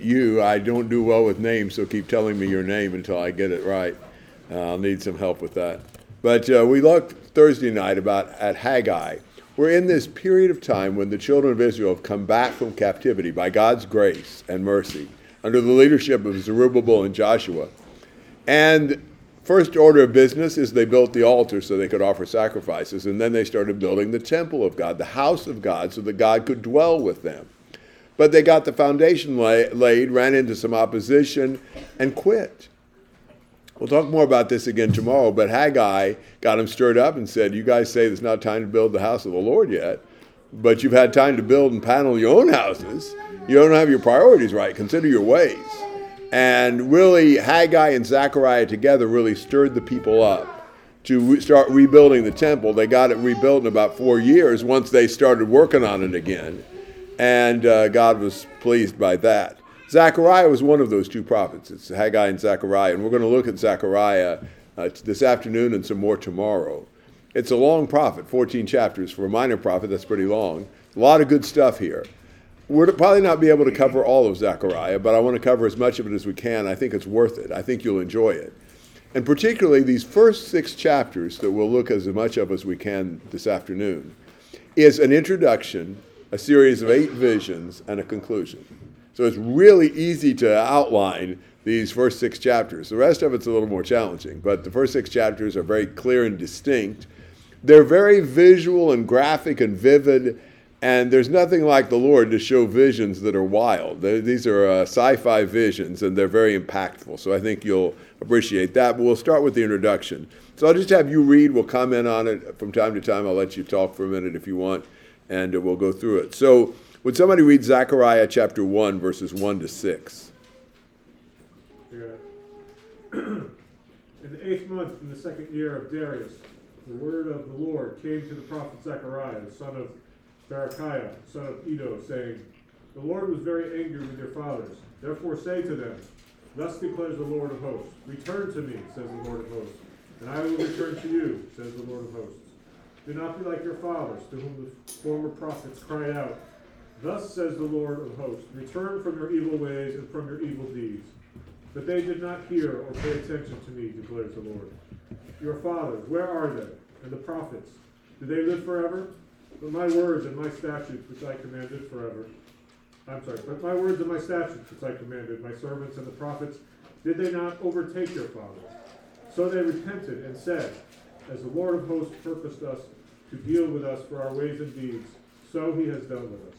you. I don't do well with names, so keep telling me your name until I get it right. Uh, I'll need some help with that. But uh, we looked Thursday night about at Haggai. We're in this period of time when the children of Israel have come back from captivity by God's grace and mercy under the leadership of Zerubbabel and Joshua. And first order of business is they built the altar so they could offer sacrifices, and then they started building the temple of God, the house of God, so that God could dwell with them. But they got the foundation lay, laid, ran into some opposition, and quit. We'll talk more about this again tomorrow, but Haggai got them stirred up and said, You guys say it's not time to build the house of the Lord yet, but you've had time to build and panel your own houses. You don't have your priorities right. Consider your ways. And really, Haggai and Zechariah together really stirred the people up to re- start rebuilding the temple. They got it rebuilt in about four years once they started working on it again. And uh, God was pleased by that. Zechariah was one of those two prophets. It's Haggai and Zechariah. And we're going to look at Zechariah uh, this afternoon and some more tomorrow. It's a long prophet, 14 chapters. For a minor prophet, that's pretty long. A lot of good stuff here. We're probably not be able to cover all of Zechariah, but I want to cover as much of it as we can. I think it's worth it. I think you'll enjoy it. And particularly these first six chapters that we'll look as much of as we can this afternoon is an introduction, a series of eight visions, and a conclusion. So it's really easy to outline these first six chapters. The rest of it's a little more challenging, but the first six chapters are very clear and distinct. They're very visual and graphic and vivid and there's nothing like the Lord to show visions that are wild. These are uh, sci fi visions, and they're very impactful. So I think you'll appreciate that. But we'll start with the introduction. So I'll just have you read. We'll comment on it from time to time. I'll let you talk for a minute if you want, and we'll go through it. So, would somebody read Zechariah chapter 1, verses 1 to 6? Yeah. in the eighth month, in the second year of Darius, the word of the Lord came to the prophet Zechariah, the son of Berechiah, son of Iddo, saying, The Lord was very angry with your fathers. Therefore say to them, Thus declares the Lord of hosts, Return to me, says the Lord of hosts, and I will return to you, says the Lord of hosts. Do not be like your fathers, to whom the former prophets cried out, Thus says the Lord of hosts, Return from your evil ways and from your evil deeds. But they did not hear or pay attention to me, declares the Lord. Your fathers, where are they? And the prophets, do they live forever? But my words and my statutes which I commanded forever. I'm sorry, but my words and my statutes which I commanded my servants and the prophets, did they not overtake your fathers? So they repented and said, As the Lord of hosts purposed us to deal with us for our ways and deeds, so he has done with us.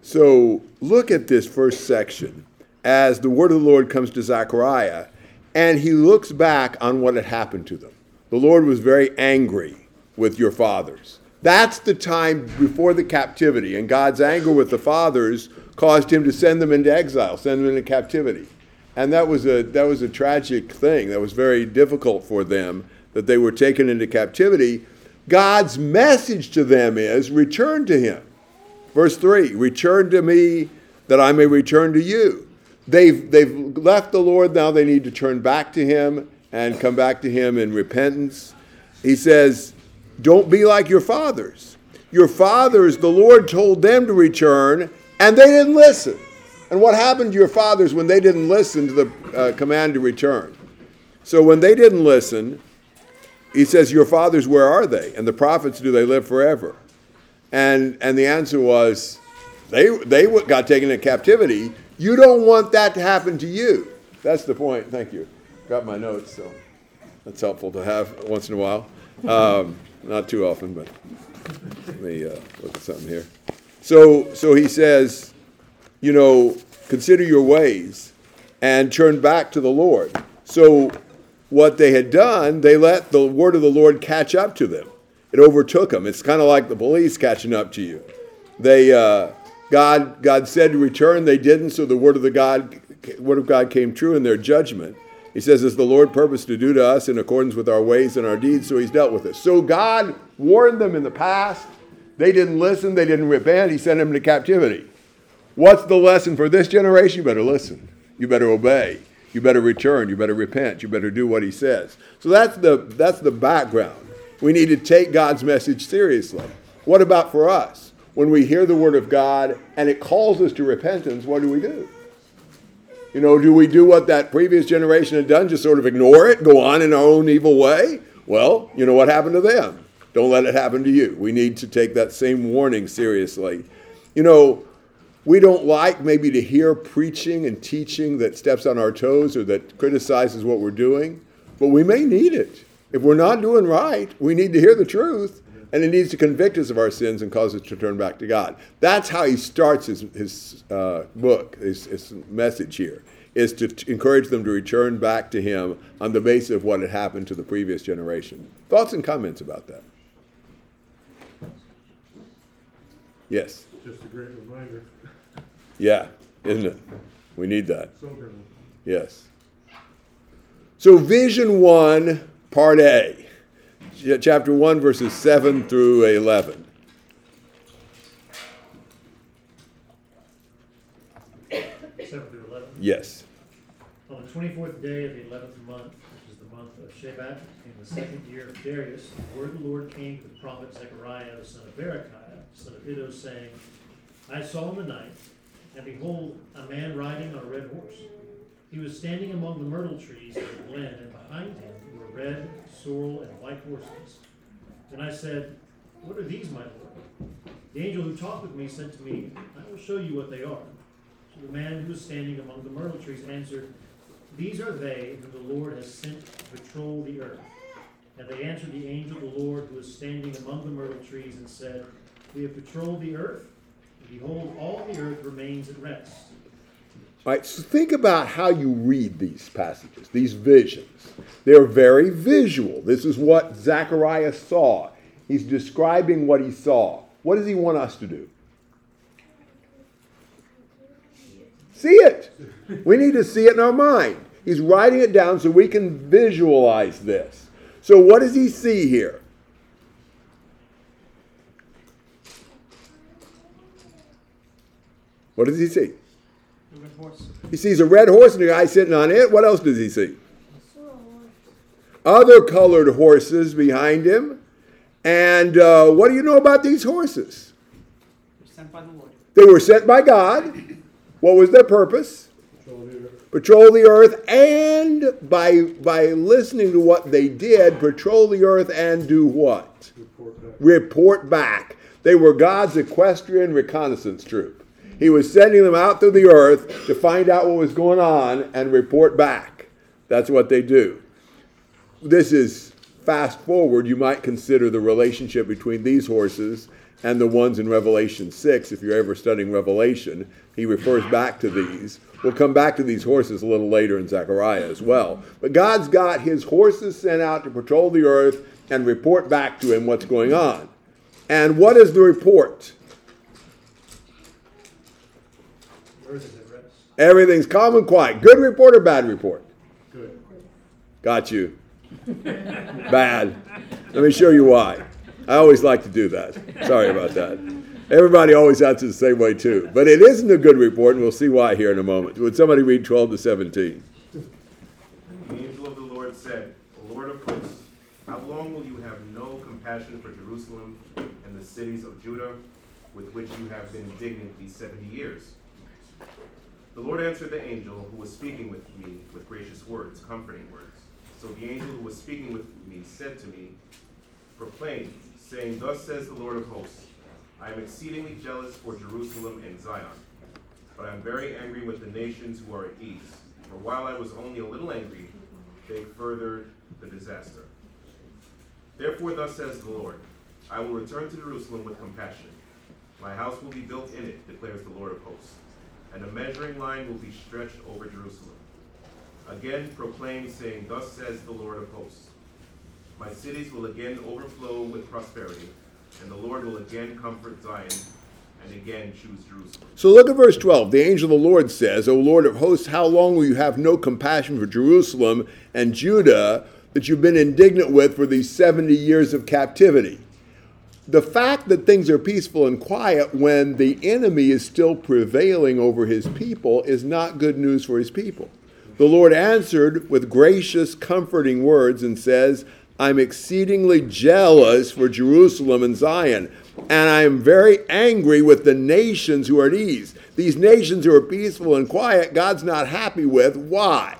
So look at this first section as the word of the Lord comes to Zechariah, and he looks back on what had happened to them. The Lord was very angry with your fathers. That's the time before the captivity, and God's anger with the fathers caused him to send them into exile, send them into captivity. And that was a that was a tragic thing. That was very difficult for them that they were taken into captivity. God's message to them is return to him. Verse 3, return to me that I may return to you. They've they've left the Lord, now they need to turn back to him and come back to him in repentance. He says, don't be like your fathers. Your fathers, the Lord told them to return, and they didn't listen. And what happened to your fathers when they didn't listen to the uh, command to return? So when they didn't listen, he says, Your fathers, where are they? And the prophets, do they live forever? And, and the answer was, they, they got taken into captivity. You don't want that to happen to you. That's the point. Thank you. Got my notes, so that's helpful to have once in a while. Um, not too often, but let me uh, look at something here. So, so he says, you know, consider your ways and turn back to the Lord. So, what they had done, they let the word of the Lord catch up to them. It overtook them. It's kind of like the police catching up to you. They, uh, God, God said to return, they didn't. So the word of the God, word of God came true in their judgment. He says, as the Lord purposed to do to us in accordance with our ways and our deeds, so he's dealt with us. So God warned them in the past. They didn't listen, they didn't repent, he sent them into captivity. What's the lesson for this generation? You better listen. You better obey. You better return. You better repent. You better do what he says. So that's the, that's the background. We need to take God's message seriously. What about for us? When we hear the word of God and it calls us to repentance, what do we do? You know, do we do what that previous generation had done, just sort of ignore it, go on in our own evil way? Well, you know what happened to them. Don't let it happen to you. We need to take that same warning seriously. You know, we don't like maybe to hear preaching and teaching that steps on our toes or that criticizes what we're doing, but we may need it. If we're not doing right, we need to hear the truth, and it needs to convict us of our sins and cause us to turn back to God. That's how he starts his, his uh, book, his, his message here, is to t- encourage them to return back to him on the basis of what had happened to the previous generation. Thoughts and comments about that? Yes. Just a great reminder, Yeah, isn't it? We need that. Yes. So, Vision 1, Part A, chapter 1, verses 7 through 11. Seven through eleven. Yes. On the twenty-fourth day of the eleventh month, which is the month of Shebat, in the second year of Darius, the word of the Lord came to the prophet Zechariah, the son of Berechiah, son of Iddo, saying, I saw in the night, and behold, a man riding on a red horse. He was standing among the myrtle trees in the glen, and behind him were red, sorrel, and white horses. And I said, What are these, my lord? The angel who talked with me said to me, I will show you what they are. So the man who was standing among the myrtle trees answered, These are they whom the Lord has sent to patrol the earth. And they answered the angel of the Lord who was standing among the myrtle trees and said, We have patrolled the earth, behold, all the earth remains at rest. All right, so think about how you read these passages, these visions. They're very visual. This is what Zechariah saw. He's describing what he saw. What does he want us to do? See it. We need to see it in our mind. He's writing it down so we can visualize this. So, what does he see here? What does he see? The red horse. He sees a red horse and a guy sitting on it. What else does he see? Other colored horses behind him. And uh, what do you know about these horses? Were sent by the Lord. They were sent by God. What was their purpose? Control the earth. Patrol the earth, and by by listening to what they did, patrol the earth and do what? report back. report back. They were God's equestrian reconnaissance troop. He was sending them out through the earth to find out what was going on and report back. That's what they do. This is fast forward. You might consider the relationship between these horses and the ones in Revelation 6. If you're ever studying Revelation, he refers back to these. We'll come back to these horses a little later in Zechariah as well. But God's got his horses sent out to patrol the earth and report back to him what's going on. And what is the report? Earth is at rest. Everything's calm and quiet. Good report or bad report? Good. Got you. Bad. Let me show you why. I always like to do that. Sorry about that. Everybody always answers the same way too. But it isn't a good report, and we'll see why here in a moment. Would somebody read 12 to 17? The angel of the Lord said, O Lord of hosts, how long will you have no compassion for Jerusalem and the cities of Judah, with which you have been indignant these seventy years? The Lord answered the angel who was speaking with me with gracious words, comforting words. So the angel who was speaking with me said to me, Proclaim, saying, Thus says the Lord of hosts, I am exceedingly jealous for Jerusalem and Zion, but I am very angry with the nations who are at ease. For while I was only a little angry, they furthered the disaster. Therefore, thus says the Lord I will return to Jerusalem with compassion. My house will be built in it, declares the Lord of hosts, and a measuring line will be stretched over Jerusalem. Again proclaim, saying, Thus says the Lord of hosts My cities will again overflow with prosperity, and the Lord will again comfort Zion, and again choose Jerusalem. So look at verse 12. The angel of the Lord says, O Lord of hosts, how long will you have no compassion for Jerusalem and Judah that you've been indignant with for these 70 years of captivity? The fact that things are peaceful and quiet when the enemy is still prevailing over his people is not good news for his people. The Lord answered with gracious, comforting words and says, I'm exceedingly jealous for Jerusalem and Zion. And I am very angry with the nations who are at ease. These nations who are peaceful and quiet, God's not happy with. Why?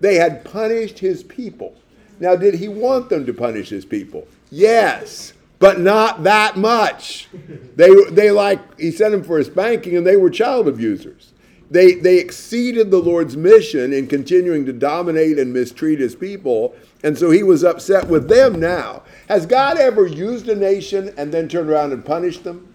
They had punished his people. Now, did he want them to punish his people? Yes, but not that much. They, they like, he sent them for a spanking and they were child abusers. They, they exceeded the Lord's mission in continuing to dominate and mistreat his people, and so he was upset with them now. Has God ever used a nation and then turned around and punished them?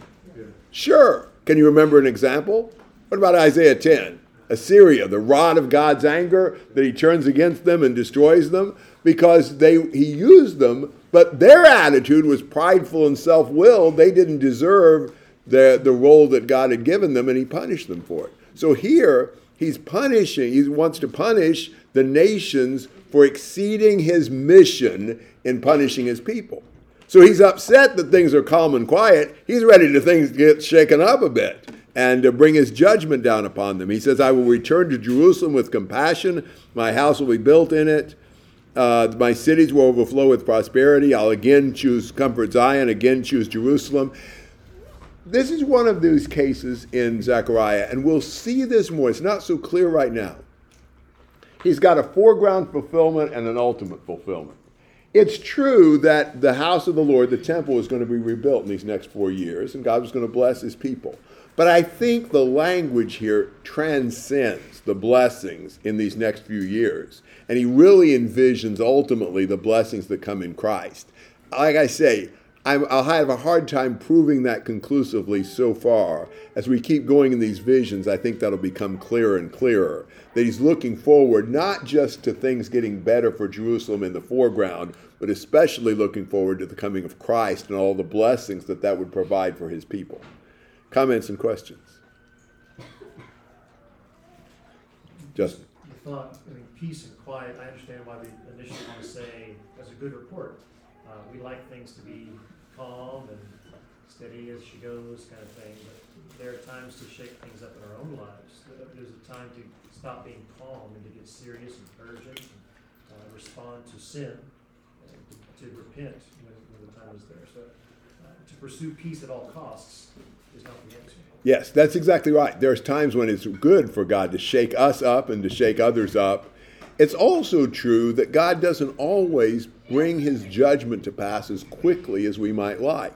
Sure. Can you remember an example? What about Isaiah 10? Assyria, the rod of God's anger that he turns against them and destroys them because they he used them, but their attitude was prideful and self-willed. They didn't deserve the, the role that God had given them and he punished them for it. So here he's punishing, he wants to punish the nations for exceeding his mission in punishing his people. So he's upset that things are calm and quiet. He's ready to things get shaken up a bit and to bring his judgment down upon them. He says, I will return to Jerusalem with compassion. My house will be built in it. Uh, my cities will overflow with prosperity. I'll again choose Comfort Zion, again choose Jerusalem. This is one of those cases in Zechariah, and we'll see this more. It's not so clear right now. He's got a foreground fulfillment and an ultimate fulfillment. It's true that the house of the Lord, the temple, is going to be rebuilt in these next four years, and God was going to bless his people. But I think the language here transcends the blessings in these next few years. And he really envisions ultimately the blessings that come in Christ. Like I say, I'm, I'll have a hard time proving that conclusively so far. As we keep going in these visions, I think that'll become clearer and clearer. That he's looking forward not just to things getting better for Jerusalem in the foreground, but especially looking forward to the coming of Christ and all the blessings that that would provide for his people. Comments and questions? Justin. The thought, I mean, peace and quiet, I understand why they initially want to say, as a good report. Uh, we like things to be calm and steady as she goes kind of thing, but there are times to shake things up in our own lives. There's a time to stop being calm and to get serious and urgent, and, uh, respond to sin, and to to repent when, when the time is there. So, uh, to pursue peace at all costs Yes, that's exactly right. There's times when it's good for God to shake us up and to shake others up. It's also true that God doesn't always bring his judgment to pass as quickly as we might like.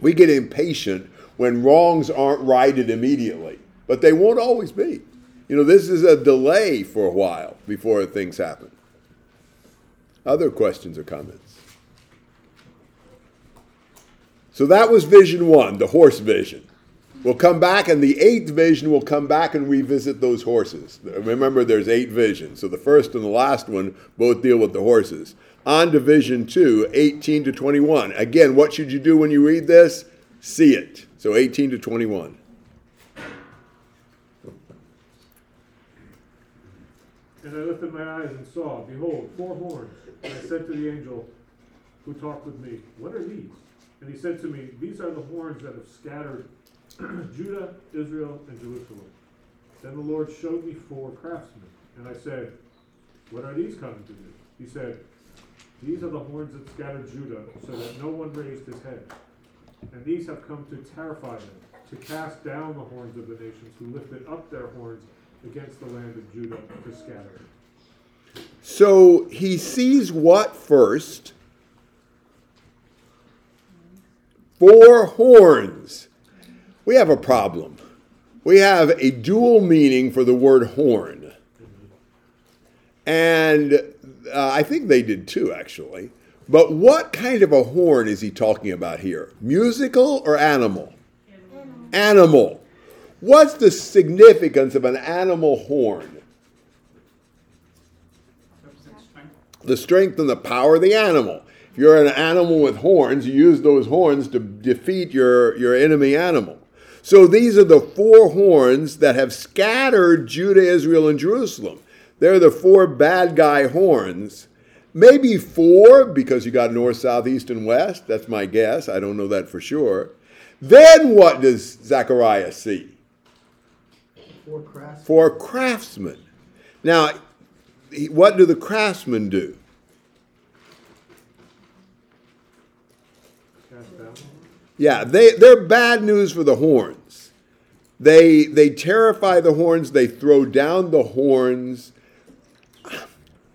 We get impatient when wrongs aren't righted immediately, but they won't always be. You know, this is a delay for a while before things happen. Other questions or comments? So that was vision one, the horse vision. We'll come back, and the eighth vision will come back and revisit those horses. Remember, there's eight visions. So the first and the last one both deal with the horses. On to vision two, 18 to 21. Again, what should you do when you read this? See it. So 18 to 21. And I lifted my eyes and saw, behold, four horns. And I said to the angel who talked with me, What are these? And he said to me, These are the horns that have scattered Judah, Israel, and Jerusalem. Then the Lord showed me four craftsmen. And I said, What are these coming to do? He said, These are the horns that scattered Judah, so that no one raised his head. And these have come to terrify them, to cast down the horns of the nations who lifted up their horns against the land of Judah to scatter it. So he sees what first? Four horns. We have a problem. We have a dual meaning for the word horn. And uh, I think they did too, actually. But what kind of a horn is he talking about here? Musical or animal? Animal. What's the significance of an animal horn? The strength and the power of the animal. You're an animal with horns, you use those horns to defeat your, your enemy animal. So these are the four horns that have scattered Judah, Israel, and Jerusalem. They're the four bad guy horns. Maybe four, because you got north, south, east, and west. That's my guess. I don't know that for sure. Then what does Zechariah see? Four crafts. For craftsmen. Now, what do the craftsmen do? Cast down. Yeah, they they're bad news for the horns. They they terrify the horns. They throw down the horns.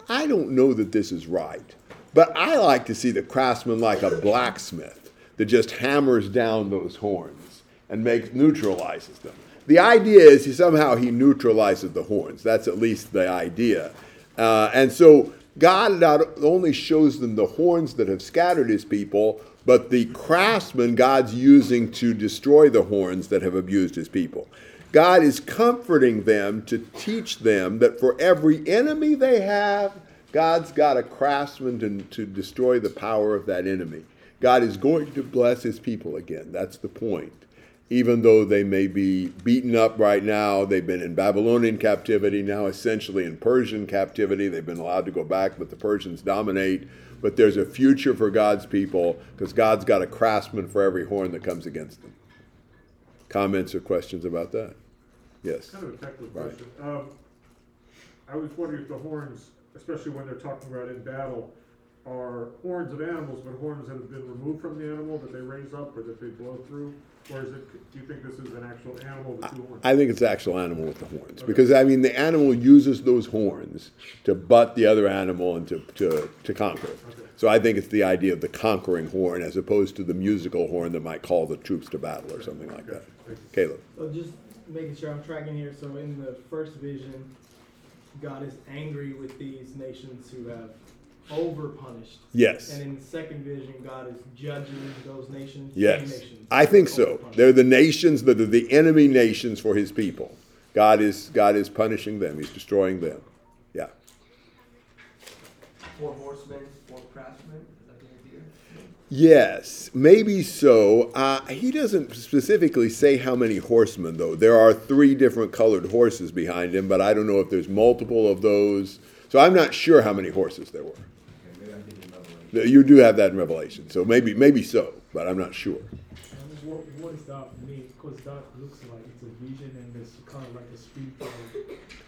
I don't know that this is right, but I like to see the craftsman like a blacksmith that just hammers down those horns and makes neutralizes them. The idea is he somehow he neutralizes the horns. That's at least the idea. Uh, and so God not only shows them the horns that have scattered his people, but the craftsmen God's using to destroy the horns that have abused his people. God is comforting them to teach them that for every enemy they have, God's got a craftsman to, to destroy the power of that enemy. God is going to bless his people again. That's the point. Even though they may be beaten up right now, they've been in Babylonian captivity, now essentially in Persian captivity. They've been allowed to go back, but the Persians dominate. But there's a future for God's people because God's got a craftsman for every horn that comes against them. Comments or questions about that? Yes. Kind of a technical Right. question. Um, I was wondering if the horns, especially when they're talking about in battle, are horns of animals, but horns that have been removed from the animal that they raise up or that they blow through? Or is it, do you think this is an actual animal with two horns? I think it's the actual animal with the horns because I mean the animal uses those horns to butt the other animal and to, to, to conquer. So I think it's the idea of the conquering horn as opposed to the musical horn that might call the troops to battle or something like that. Caleb. So just making sure I'm tracking here. So in the first vision, God is angry with these nations who have over punished. Yes. And in the second vision, God is judging those nations. Yes. nations I think so. They're the nations that are the enemy nations for his people. God is God is punishing them. He's destroying them. Yeah. Four horsemen, four craftsmen, is that the idea? Yes, maybe so. Uh, he doesn't specifically say how many horsemen, though. There are three different colored horses behind him, but I don't know if there's multiple of those. So I'm not sure how many horses there were. Okay, maybe I'm thinking Revelation. You do have that in Revelation, so maybe maybe so, but I'm not sure. What, what does that mean? Because that looks like it's a vision and it's kind of like a spiritual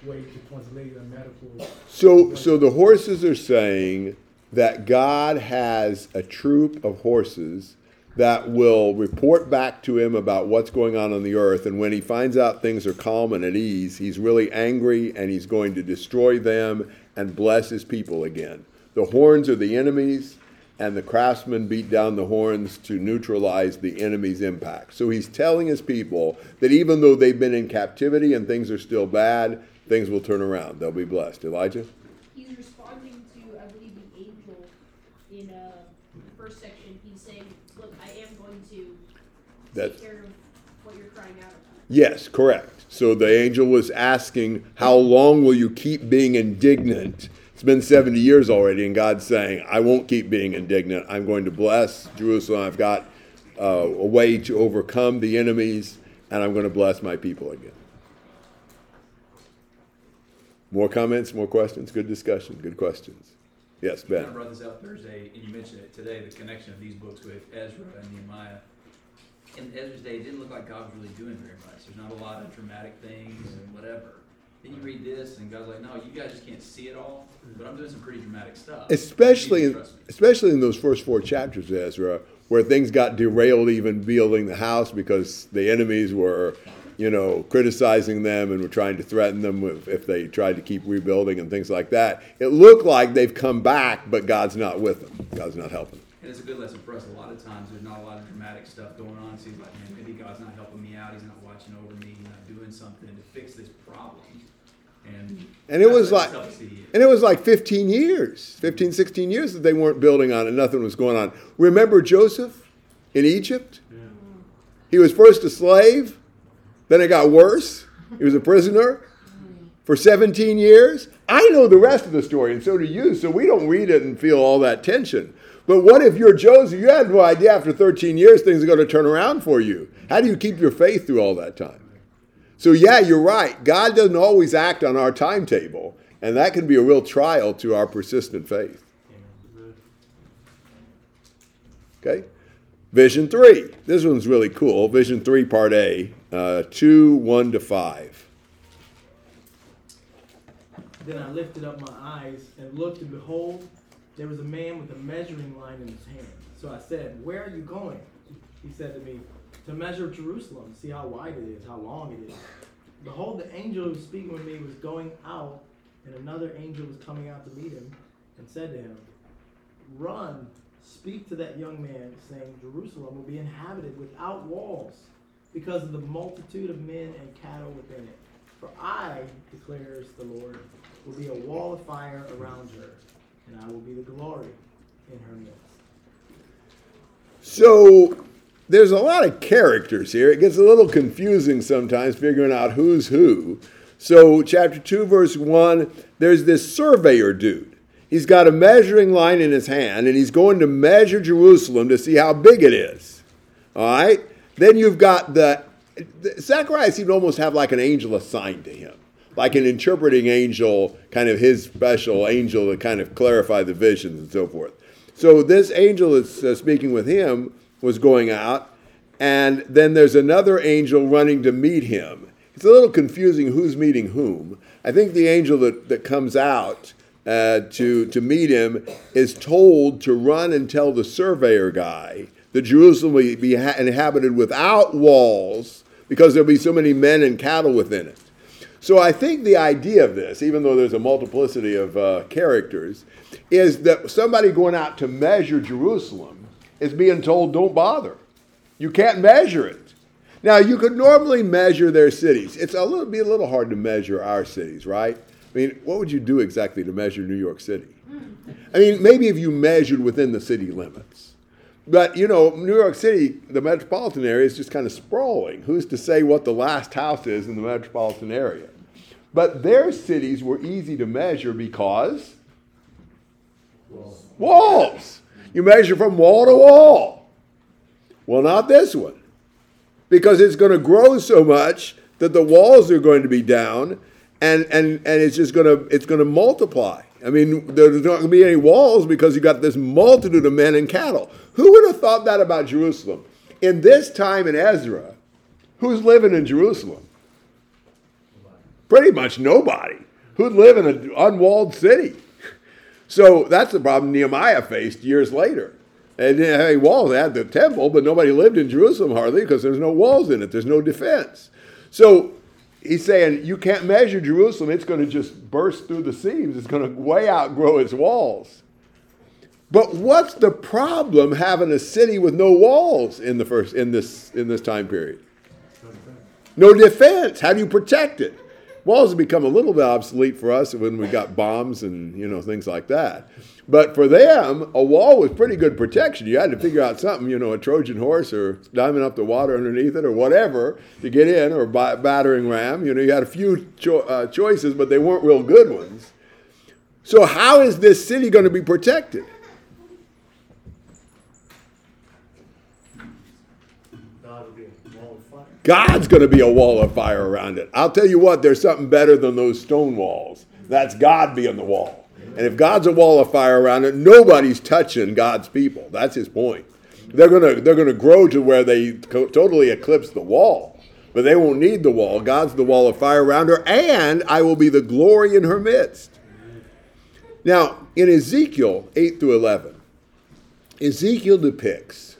way to translate a metaphor. So so the horses are saying that God has a troop of horses that will report back to him about what's going on on the earth and when he finds out things are calm and at ease he's really angry and he's going to destroy them and bless his people again the horns are the enemies and the craftsmen beat down the horns to neutralize the enemy's impact so he's telling his people that even though they've been in captivity and things are still bad things will turn around they'll be blessed elijah He's responding to, I believe, the angel in uh, the first section. He's saying, "Look, I am going to That's- take care of what you're crying out about." Yes, correct. So the angel was asking, How long will you keep being indignant? It's been 70 years already, and God's saying, I won't keep being indignant. I'm going to bless Jerusalem. I've got uh, a way to overcome the enemies, and I'm going to bless my people again. More comments, more questions? Good discussion, good questions. Yes, Ben. brought this out Thursday, and you mentioned it today, the connection of these books with Ezra and Nehemiah. In Ezra's day, it didn't look like God was really doing very much. There's not a lot of dramatic things and whatever. Then you read this, and God's like, no, you guys just can't see it all, but I'm doing some pretty dramatic stuff. Especially, in, need to trust me. especially in those first four chapters, of Ezra, where things got derailed even building the house because the enemies were, you know, criticizing them and were trying to threaten them with, if they tried to keep rebuilding and things like that. It looked like they've come back, but God's not with them. God's not helping. And it's a good lesson for us. A lot of times, there's not a lot of dramatic stuff going on. It seems like, man, maybe God's not helping me out. He's not watching over me. He's not doing something to fix this problem. And, And it was like, it's tough to see. and it was like 15 years, 15, 16 years that they weren't building on it. Nothing was going on. Remember Joseph in Egypt? Yeah. He was first a slave, then it got worse. He was a prisoner for 17 years. I know the rest of the story, and so do you, so we don't read it and feel all that tension. But what if you're Joseph? You had no idea after 13 years things are going to turn around for you. How do you keep your faith through all that time? So, yeah, you're right. God doesn't always act on our timetable, and that can be a real trial to our persistent faith. Okay? Vision 3. This one's really cool. Vision 3, Part A, uh, 2, 1 to 5. Then I lifted up my eyes and looked, and behold, there was a man with a measuring line in his hand. So I said, Where are you going? he said to me, To measure Jerusalem, see how wide it is, how long it is. Behold, the angel who was speaking with me was going out, and another angel was coming out to meet him, and said to him, Run, speak to that young man, saying, Jerusalem will be inhabited without walls, because of the multitude of men and cattle within it. For I, declares the Lord, will be a wall of fire around her, and I will be the glory in her midst. So there's a lot of characters here. It gets a little confusing sometimes figuring out who's who. So, chapter 2, verse 1, there's this surveyor dude. He's got a measuring line in his hand and he's going to measure Jerusalem to see how big it is. All right? Then you've got the, Zechariah seemed to almost have like an angel assigned to him, like an interpreting angel, kind of his special angel to kind of clarify the visions and so forth. So this angel that's uh, speaking with him was going out, and then there's another angel running to meet him. It's a little confusing who's meeting whom. I think the angel that, that comes out uh, to, to meet him is told to run and tell the surveyor guy that Jerusalem will be ha- inhabited without walls because there'll be so many men and cattle within it. So I think the idea of this, even though there's a multiplicity of uh, characters, is that somebody going out to measure Jerusalem is being told, don't bother. You can't measure it. Now, you could normally measure their cities. It's a little, be a little hard to measure our cities, right? I mean, what would you do exactly to measure New York City? I mean, maybe if you measured within the city limits. But, you know, New York City, the metropolitan area is just kind of sprawling. Who's to say what the last house is in the metropolitan area? But their cities were easy to measure because walls. You measure from wall to wall. Well, not this one. Because it's going to grow so much that the walls are going to be down and, and, and it's just going to it's going to multiply. I mean, there's not going to be any walls because you got this multitude of men and cattle. Who would have thought that about Jerusalem? In this time in Ezra, who's living in Jerusalem? Pretty much nobody. Who'd live in an unwalled city? So that's the problem Nehemiah faced years later. And They didn't have any walls. They had the temple, but nobody lived in Jerusalem hardly because there's no walls in it. There's no defense. So he's saying you can't measure Jerusalem. It's going to just burst through the seams. It's going to way outgrow its walls. But what's the problem having a city with no walls in the first in this in this time period? No defense. How do you protect it? Walls have become a little bit obsolete for us when we got bombs and you know things like that. But for them, a wall was pretty good protection. You had to figure out something, you know, a Trojan horse or diving up the water underneath it or whatever to get in, or a battering ram. You know, you had a few cho- uh, choices, but they weren't real good ones. So how is this city going to be protected? God will be a wall of fire. God's going to be a wall of fire around it. I'll tell you what, there's something better than those stone walls. That's God being the wall. And if God's a wall of fire around it, nobody's touching God's people. That's his point. They're going to they're going to grow to where they totally eclipse the wall. But they won't need the wall. God's the wall of fire around her, and I will be the glory in her midst. Now, in Ezekiel 8 through 11, Ezekiel depicts,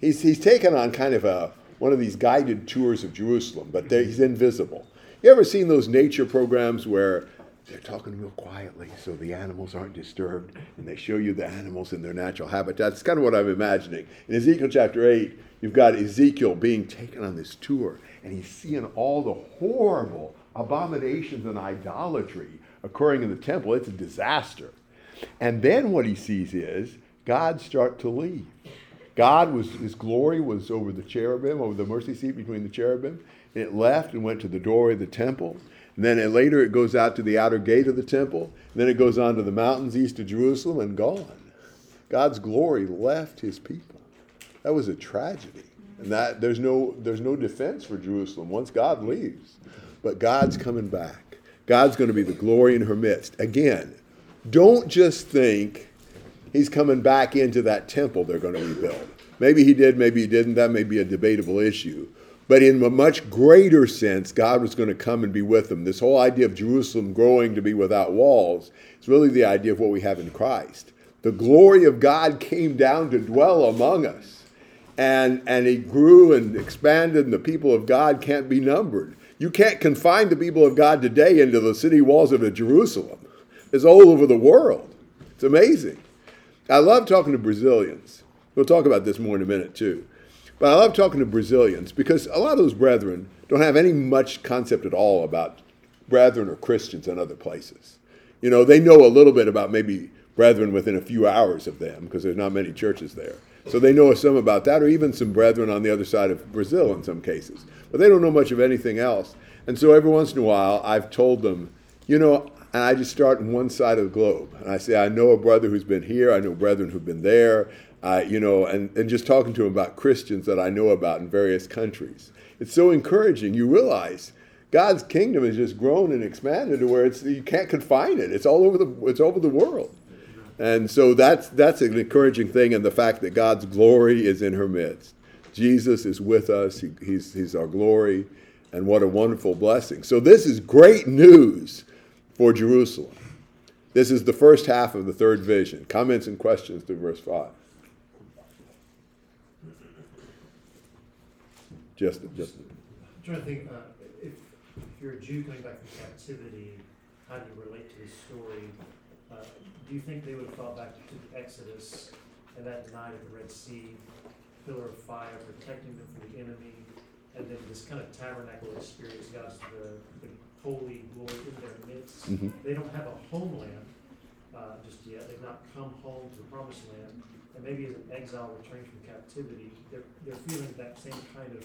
he's, he's taken on kind of a, one of these guided tours of Jerusalem, but he's invisible. You ever seen those nature programs where they're talking real quietly so the animals aren't disturbed and they show you the animals in their natural habitat? That's kind of what I'm imagining. In Ezekiel chapter 8, you've got Ezekiel being taken on this tour and he's seeing all the horrible abominations and idolatry occurring in the temple. It's a disaster. And then what he sees is God start to leave. God was his glory was over the cherubim, over the mercy seat between the cherubim. It left and went to the doorway of the temple. And then it, later it goes out to the outer gate of the temple. And then it goes on to the mountains east of Jerusalem and gone. God's glory left his people. That was a tragedy. And that there's no there's no defense for Jerusalem once God leaves. But God's coming back. God's going to be the glory in her midst. Again, don't just think he's coming back into that temple they're going to rebuild. Maybe he did, maybe he didn't. That may be a debatable issue. But in a much greater sense, God was going to come and be with them. This whole idea of Jerusalem growing to be without walls is really the idea of what we have in Christ. The glory of God came down to dwell among us. and and it grew and expanded, and the people of God can't be numbered. You can't confine the people of God today into the city walls of a Jerusalem. It's all over the world. It's amazing. I love talking to Brazilians. We'll talk about this more in a minute too. But I love talking to Brazilians because a lot of those brethren don't have any much concept at all about brethren or Christians in other places. You know, they know a little bit about maybe brethren within a few hours of them because there's not many churches there. So they know some about that, or even some brethren on the other side of Brazil in some cases. But they don't know much of anything else. And so every once in a while, I've told them, you know, and I just start on one side of the globe. And I say, I know a brother who's been here, I know brethren who've been there, uh, you know, and, and just talking to them about Christians that I know about in various countries. It's so encouraging. You realize God's kingdom has just grown and expanded to where it's you can't confine it. It's all over the it's over the world. And so that's that's an encouraging thing, and the fact that God's glory is in her midst. Jesus is with us. He, he's he's our glory, and what a wonderful blessing. So this is great news for Jerusalem. This is the first half of the third vision. Comments and questions to verse five. Just just I'm trying to think, uh, if, if you're a Jew coming back from captivity, how do you relate to this story? Uh, do you think they would have thought back to the Exodus and that night at the Red Sea, pillar of fire protecting them from the enemy, and then this kind of tabernacle experience, God's the, the holy glory in their midst. Mhm. They don't have a homeland, uh, just yet, they've not come home to the promised land, and maybe as an exile returning from captivity, they're, they're feeling that same kind of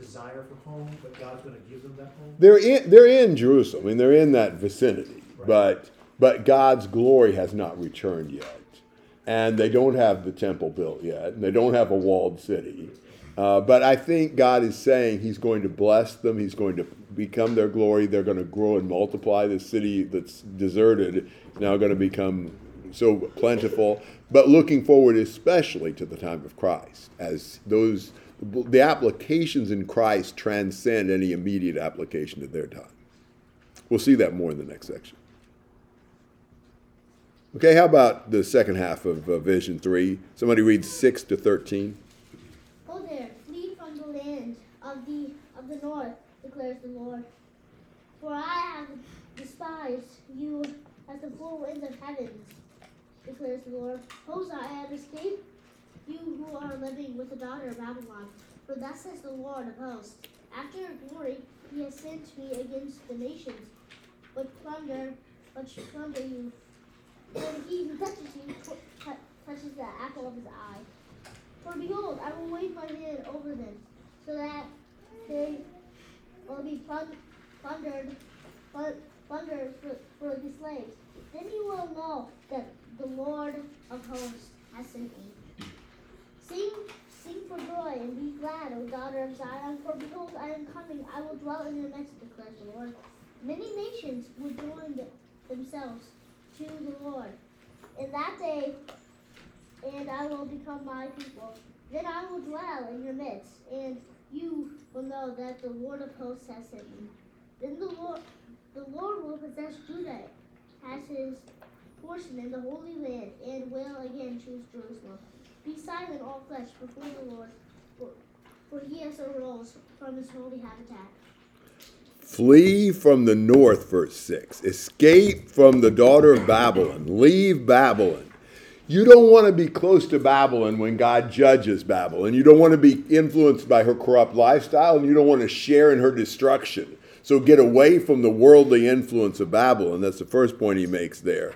desire for home, but God's gonna give them that home? They're in, they're in Jerusalem. I mean, they're in that vicinity, Right. but but God's glory has not returned yet, and they don't have the temple built yet, and they don't have a walled city. Uh, but I think God is saying He's going to bless them. He's going to become their glory. They're going to grow and multiply. The city that's deserted is now going to become so plentiful. But looking forward, especially to the time of Christ, as those the applications in Christ transcend any immediate application to their time. We'll see that more in the next section. Okay, how about the second half of uh, Vision 3? Somebody read 6 to 13. There, flee from the land of the of the north, declares the Lord. For I have despised you as the four winds of heavens, declares the Lord. Hosts, I have escaped you who are living with the daughter of Babylon. For thus says the Lord of hosts, after glory he has sent me against the nations, but plunder, but plunder you. For he who touches you tou- touches the apple of his eye. For behold, I will wave my hand over them, so that they will be plun- plundered, plundered for, for the slaves. Then you will know that the Lord of hosts has sent me. Sing, sing for joy and be glad, O daughter of Zion, for behold, I am coming. I will dwell in your midst, declares the Lord. Many nations will join themselves to the Lord. In that day, and I will become my people. Then I will dwell in your midst, and you will know that the Lord of hosts has sent me. Then the Lord, the Lord will possess Judah as his portion in the Holy Land, and will again choose Jerusalem. Be silent, all flesh, before the Lord, for, he has arose from his holy habitat. Flee from the north, verse 6. Escape from the daughter of Babylon. Leave Babylon. You don't want to be close to Babylon when God judges Babylon. You don't want to be influenced by her corrupt lifestyle, and you don't want to share in her destruction. So get away from the worldly influence of Babylon. That's the first point he makes there.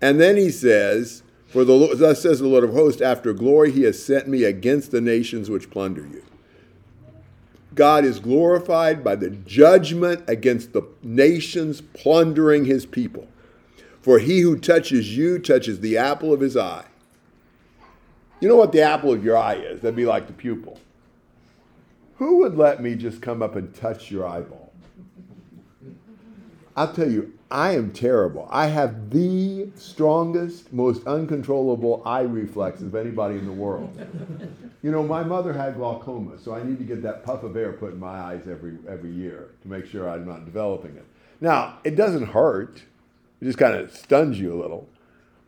And then he says, For the Lord, thus says the Lord of hosts, after glory he has sent me against the nations which plunder you. God is glorified by the judgment against the nations plundering his people. For he who touches you touches the apple of his eye. You know what the apple of your eye is? That'd be like the pupil. Who would let me just come up and touch your eyeball? I'll tell you, I am terrible. I have the strongest, most uncontrollable eye reflex of anybody in the world. You know, my mother had glaucoma, so I need to get that puff of air put in my eyes every every year to make sure I'm not developing it. Now, it doesn't hurt. It just kind of stuns you a little.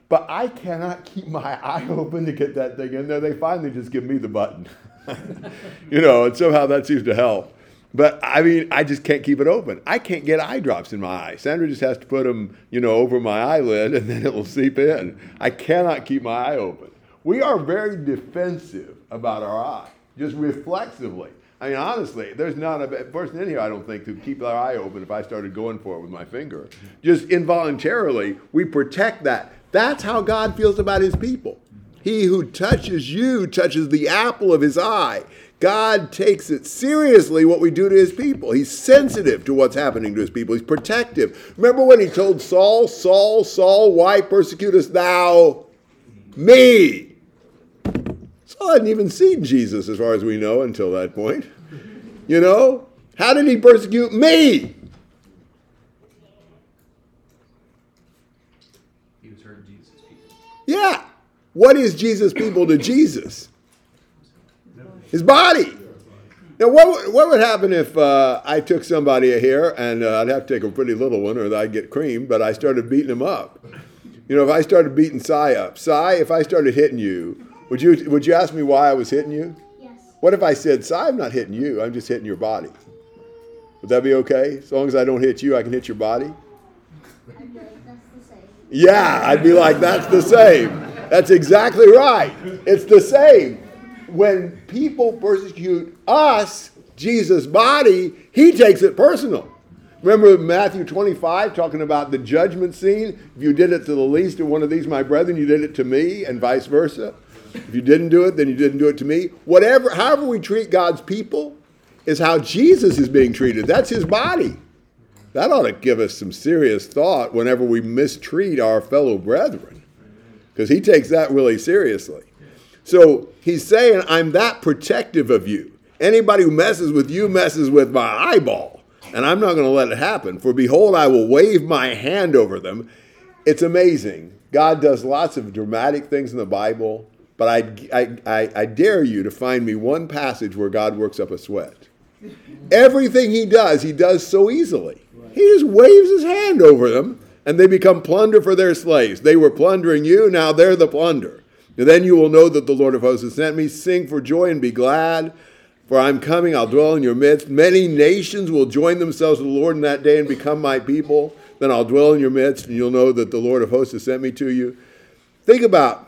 But I cannot keep my eye open to get that thing in there. They finally just give me the button. you know, and somehow that seems to help. But I mean, I just can't keep it open. I can't get eye drops in my eye. Sandra just has to put them, you know, over my eyelid and then it will seep in. I cannot keep my eye open. We are very defensive about our eye, just reflexively. I mean, honestly, there's not a person in here, I don't think, who keep their eye open if I started going for it with my finger. Just involuntarily, we protect that. That's how God feels about his people. He who touches you touches the apple of his eye. God takes it seriously what we do to his people. He's sensitive to what's happening to his people. He's protective. Remember when he told Saul, Saul, Saul, why persecutest thou me? Saul hadn't even seen Jesus, as far as we know, until that point. You know? How did he persecute me? He was hurting Jesus' people. Yeah. What is Jesus' people to Jesus? His body. Now, what, would- what would happen if uh, I took somebody here and uh, I'd have to take a pretty little one or I'd get cream, but I started beating him up? You know, if I started beating Cy up, Cy, if I started hitting you, would you, would you ask me why I was hitting you? What if I said, I'm not hitting you, I'm just hitting your body? Would that be okay? As long as I don't hit you, I can hit your body? Yeah, I'd be like, that's the same. That's exactly right. It's the same. When people persecute us, Jesus' body, he takes it personal. Remember Matthew 25 talking about the judgment scene? If you did it to the least of one of these, my brethren, you did it to me, and vice versa. If you didn't do it, then you didn't do it to me. Whatever, however we treat God's people is how Jesus is being treated. That's his body. That ought to give us some serious thought whenever we mistreat our fellow brethren, because he takes that really seriously. So he's saying, I'm that protective of you. Anybody who messes with you messes with my eyeball, and I'm not going to let it happen. For behold, I will wave my hand over them. It's amazing. God does lots of dramatic things in the Bible, but I, I, I, I dare you to find me one passage where God works up a sweat. Everything he does, he does so easily. He just waves his hand over them, and they become plunder for their slaves. They were plundering you, now they're the plunder. And then you will know that the Lord of hosts has sent me. Sing for joy and be glad, for I'm coming, I'll dwell in your midst. Many nations will join themselves to the Lord in that day and become my people. Then I'll dwell in your midst, and you'll know that the Lord of hosts has sent me to you. Think about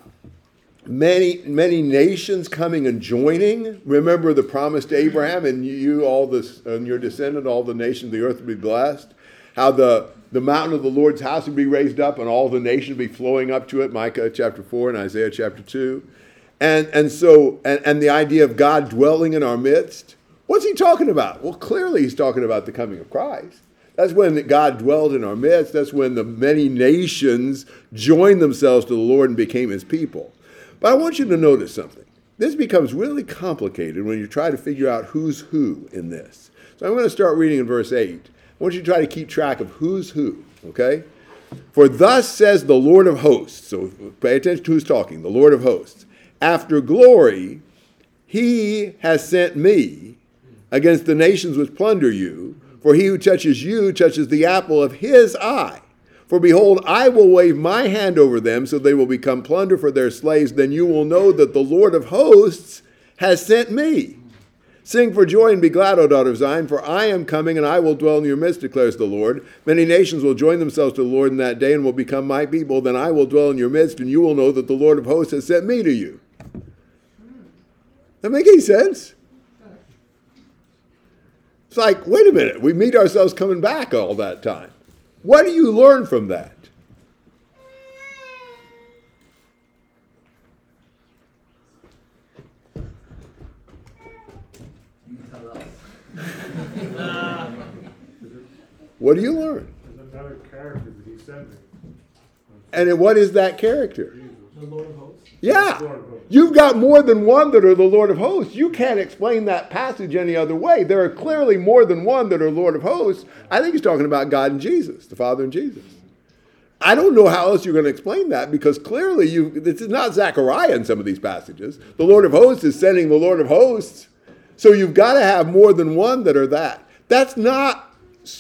many many nations coming and joining. Remember the promise to abraham and you all this and your descendant all the nations of the earth will be blessed. How the the mountain of the lord's house will be raised up and all the nations will be flowing up to it. Micah chapter 4 and isaiah chapter 2 and and so and, and the idea of god dwelling in our midst what's he talking about? Well clearly he's talking about the coming of christ. That's when God dwelled in our midst. That's when the many nations joined themselves to the Lord and became his people. But I want you to notice something. This becomes really complicated when you try to figure out who's who in this. So I'm going to start reading in verse 8. I want you to try to keep track of who's who, okay? For thus says the Lord of hosts. So pay attention to who's talking, the Lord of hosts. After glory, he has sent me against the nations which plunder you. For he who touches you touches the apple of his eye. For behold, I will wave my hand over them, so they will become plunder for their slaves. Then you will know that the Lord of hosts has sent me. Sing for joy and be glad, O daughter of Zion, for I am coming and I will dwell in your midst, declares the Lord. Many nations will join themselves to the Lord in that day and will become my people. Then I will dwell in your midst, and you will know that the Lord of hosts has sent me to you. That make any sense? It's like, wait a minute, we meet ourselves coming back all that time. What do you learn from that? You tell us. What do you learn? There's another character that he sent me. And what is that character? Jesus. The Lord of hosts. Yeah. You've got more than one that are the Lord of hosts. You can't explain that passage any other way. There are clearly more than one that are Lord of hosts. I think he's talking about God and Jesus, the Father and Jesus. I don't know how else you're going to explain that because clearly you this is not Zechariah in some of these passages. The Lord of hosts is sending the Lord of hosts. So you've got to have more than one that are that. That's not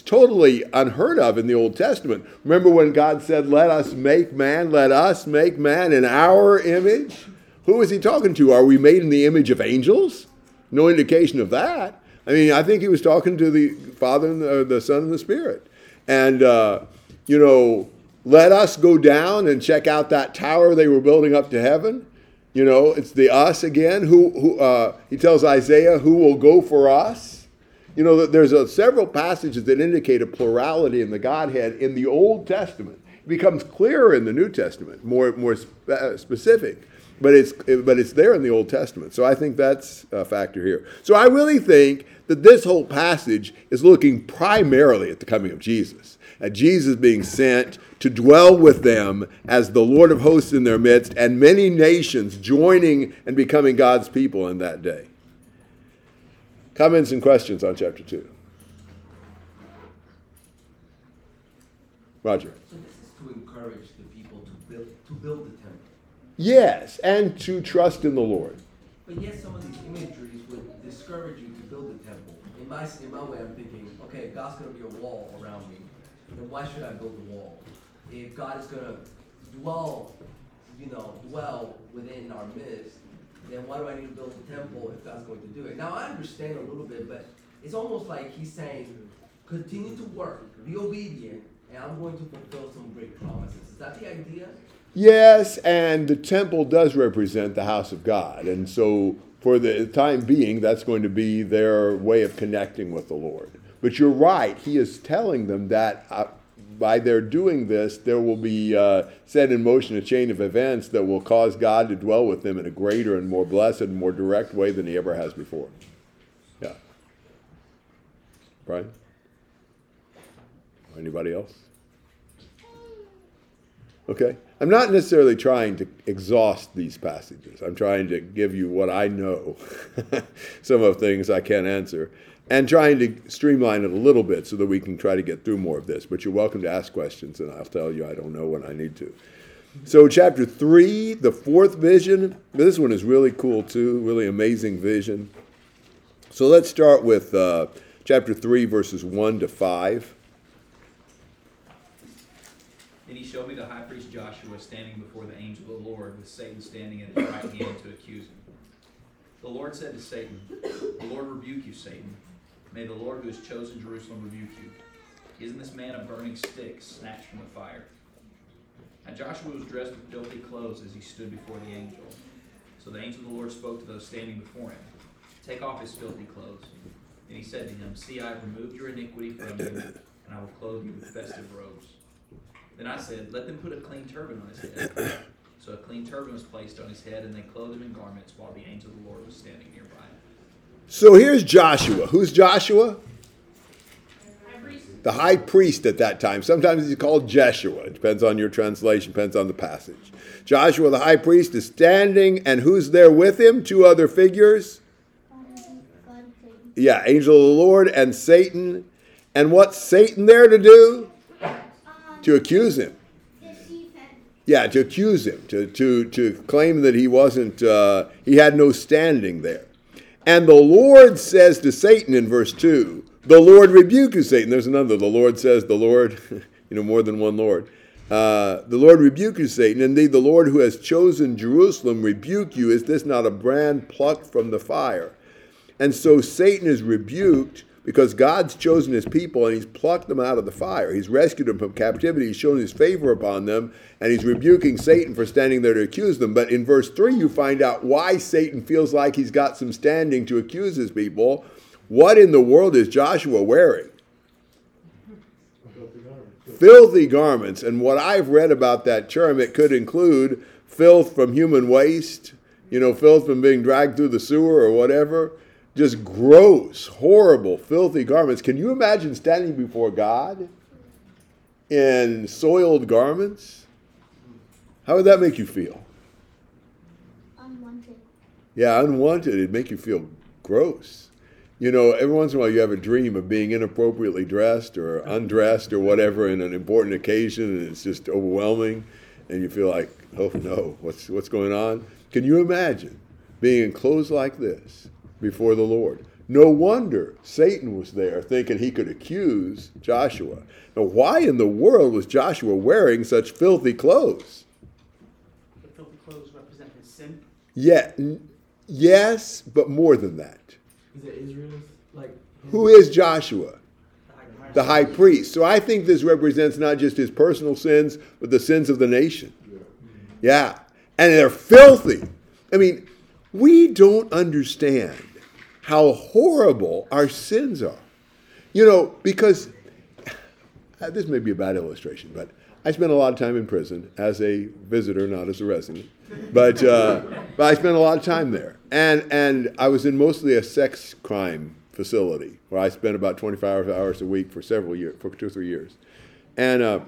totally unheard of in the Old Testament. Remember when God said, Let us make man, let us make man in our image? Who is he talking to? Are we made in the image of angels? No indication of that. I mean, I think he was talking to the Father and the, the Son and the Spirit. And, uh, you know, let us go down and check out that tower they were building up to heaven. You know, it's the us again. Who, who uh, he tells Isaiah, who will go for us? You know, there's a, several passages that indicate a plurality in the Godhead in the Old Testament. It becomes clearer in the New Testament, more more spe- uh, specific, but it's but it's there in the Old Testament. So I think that's a factor here. So I really think that this whole passage is looking primarily at the coming of Jesus, at Jesus being sent to dwell with them as the Lord of hosts in their midst, and many nations joining and becoming God's people in that day. Comments and questions on chapter 2? Roger. So this is to encourage the people to build to build the temple. Yes, and to trust in the Lord. But yet some of these imageries would discourage you to build the temple. In my in my way, I'm thinking, okay, God's gonna be a wall around me. Then why should I build a wall? If God is gonna dwell, you know, dwell within our midst, then why do I need to build a temple if God's going to do it? Now I understand a little bit, but it's almost like He's saying, continue to work, be obedient, and I'm going to fulfill some great promises. Is that the idea? Yes, and the temple does represent the house of God. And so, for the time being, that's going to be their way of connecting with the Lord. But you're right, he is telling them that uh, by their doing this, there will be uh, set in motion a chain of events that will cause God to dwell with them in a greater and more blessed and more direct way than he ever has before. Yeah. Brian? Anybody else? Okay. I'm not necessarily trying to exhaust these passages. I'm trying to give you what I know, some of things I can't answer, and trying to streamline it a little bit so that we can try to get through more of this. But you're welcome to ask questions, and I'll tell you I don't know when I need to. So, chapter three, the fourth vision. This one is really cool too, really amazing vision. So, let's start with uh, chapter three, verses one to five. Then he showed me the high priest Joshua standing before the angel of the Lord, with Satan standing at his right hand to accuse him. The Lord said to Satan, The Lord rebuke you, Satan. May the Lord who has chosen Jerusalem rebuke you. Isn't this man a burning stick snatched from the fire? Now Joshua was dressed with filthy clothes as he stood before the angel. So the angel of the Lord spoke to those standing before him, Take off his filthy clothes. And he said to him, See, I have removed your iniquity from you, and I will clothe you with festive robes. Then I said, Let them put a clean turban on his head. So a clean turban was placed on his head, and they clothed him in garments while the angel of the Lord was standing nearby. So here's Joshua. Who's Joshua? High. The high priest at that time. Sometimes he's called Jeshua. It depends on your translation, depends on the passage. Joshua, the high priest, is standing, and who's there with him? Two other figures. God and Satan. Yeah, angel of the Lord and Satan. And what's Satan there to do? To accuse him. Yeah, to accuse him, to, to, to claim that he wasn't, uh, he had no standing there. And the Lord says to Satan in verse 2, the Lord rebukes Satan. There's another. The Lord says, the Lord, you know, more than one Lord. Uh, the Lord rebukes Satan. Indeed, the Lord who has chosen Jerusalem rebuke you. Is this not a brand plucked from the fire? And so Satan is rebuked because God's chosen his people and he's plucked them out of the fire. He's rescued them from captivity. He's shown his favor upon them, and he's rebuking Satan for standing there to accuse them. But in verse 3, you find out why Satan feels like he's got some standing to accuse his people. What in the world is Joshua wearing? Filthy garment. Filthy garments. And what I've read about that term, it could include filth from human waste, you know, filth from being dragged through the sewer or whatever. Just gross, horrible, filthy garments. Can you imagine standing before God in soiled garments? How would that make you feel? Unwanted. Yeah, unwanted. It'd make you feel gross. You know, every once in a while you have a dream of being inappropriately dressed or undressed or whatever in an important occasion, and it's just overwhelming, and you feel like, oh no, what's what's going on? Can you imagine being in clothes like this before the Lord? No wonder Satan was there thinking he could accuse Joshua. Now, why in the world was Joshua wearing such filthy clothes? The filthy clothes represent his sin. Yeah, n- yes, but more than that. Is it Israel's like? Who is Joshua? The high priest. The high priest. So I think this represents not just his personal sins, but the sins of the nation. Yeah. And they're filthy. I mean, we don't understand how horrible our sins are. You know, because uh, this may be a bad illustration, but I spent a lot of time in prison as a visitor, not as a resident. But, uh, but I spent a lot of time there. And, and I was in mostly a sex crime facility where I spent about 25 hours a week for several years, for two or three years. And uh,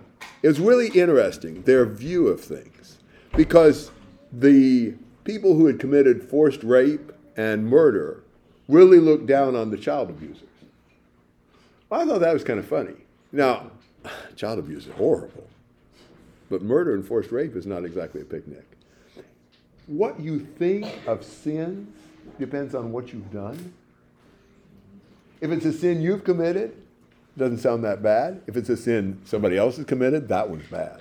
it was really interesting, their view of things. Because the people who had committed forced rape and murder really looked down on the child abusers. Well, I thought that was kind of funny. Now, child abuse is horrible, but murder and forced rape is not exactly a picnic. What you think of sins depends on what you've done. If it's a sin you've committed, doesn't sound that bad. If it's a sin somebody else has committed, that one's bad.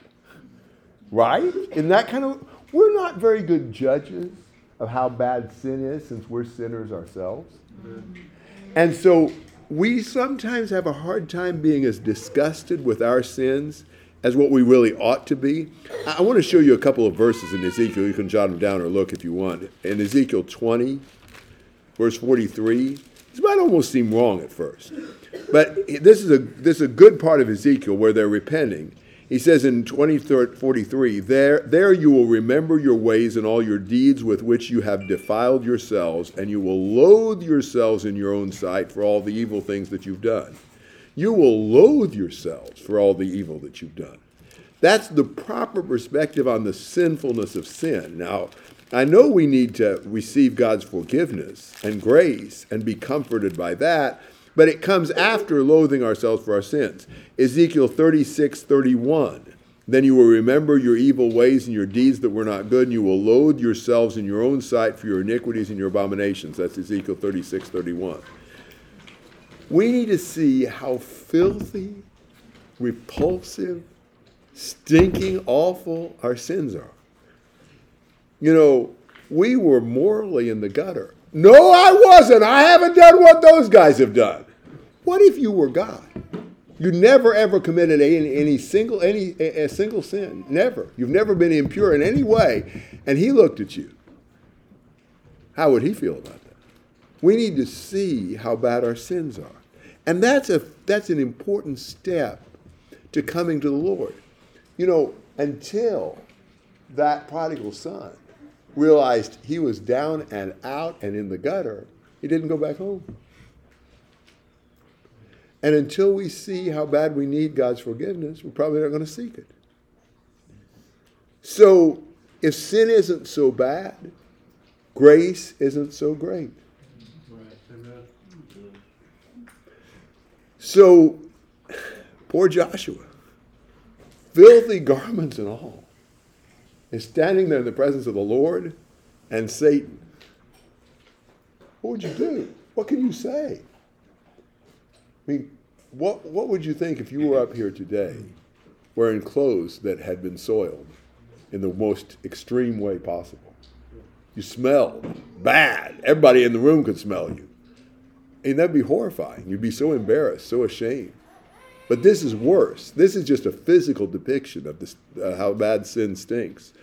Right? In that kind of, we're not very good judges of how bad sin is since we're sinners ourselves. And so we sometimes have a hard time being as disgusted with our sins as what we really ought to be. I, I want to show you a couple of verses in Ezekiel. You can jot them down or look if you want. In Ezekiel 20, verse 43, this might almost seem wrong at first. But this is a this is a good part of Ezekiel where they're repenting. He says in 2043, there, there you will remember your ways and all your deeds with which you have defiled yourselves, and you will loathe yourselves in your own sight for all the evil things that you've done. You will loathe yourselves for all the evil that you've done. That's the proper perspective on the sinfulness of sin. Now, I know we need to receive God's forgiveness and grace and be comforted by that, but it comes after loathing ourselves for our sins. Ezekiel 36, 31. Then you will remember your evil ways and your deeds that were not good, and you will loathe yourselves in your own sight for your iniquities and your abominations. That's Ezekiel 36, 31. We need to see how filthy, repulsive, stinking, awful our sins are. You know, we were morally in the gutter. No, I wasn't. I haven't done what those guys have done. What if you were God? You never ever committed any, any single any a, single sin. Never. You've never been impure in any way, and He looked at you. How would He feel about that? We need to see how bad our sins are, and that's a that's an important step to coming to the Lord. You know, until that prodigal son realized he was down and out and in the gutter, he didn't go back home. And until we see how bad we need God's forgiveness, we're probably not going to seek it. So, if sin isn't so bad, grace isn't so great. So, poor Joshua, filthy garments and all, is standing there in the presence of the Lord and Satan. What would you do? What can you say? I mean, what, what would you think if you were up here today wearing clothes that had been soiled in the most extreme way possible? You smelled bad. Everybody in the room could smell you. And that'd be horrifying. You'd be so embarrassed, so ashamed. But this is worse. This is just a physical depiction of this, uh, how bad sin stinks.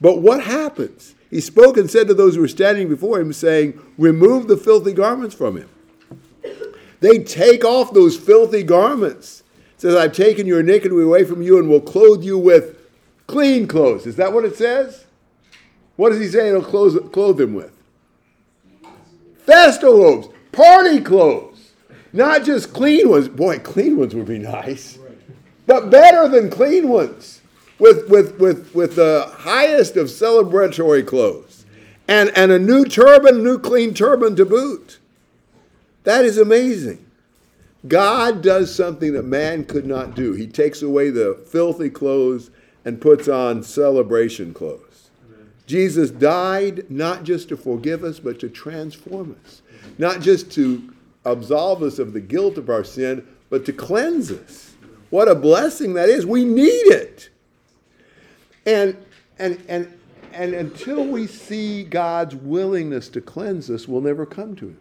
But what happens? He spoke and said to those who were standing before him, saying, Remove the filthy garments from him. They take off those filthy garments. It says, I've taken your iniquity away from you and will clothe you with clean clothes. Is that what it says? What does he say it'll clothe, clothe him with? Festal robes, party clothes, not just clean ones. Boy, clean ones would be nice, but better than clean ones, with with with with the highest of celebratory clothes, and and a new turban, new clean turban to boot. That is amazing. God does something that man could not do. He takes away the filthy clothes and puts on celebration clothes. Jesus died not just to forgive us, but to transform us. Not just to absolve us of the guilt of our sin, but to cleanse us. What a blessing that is. We need it. And and and and until we see God's willingness to cleanse us, we'll never come to him.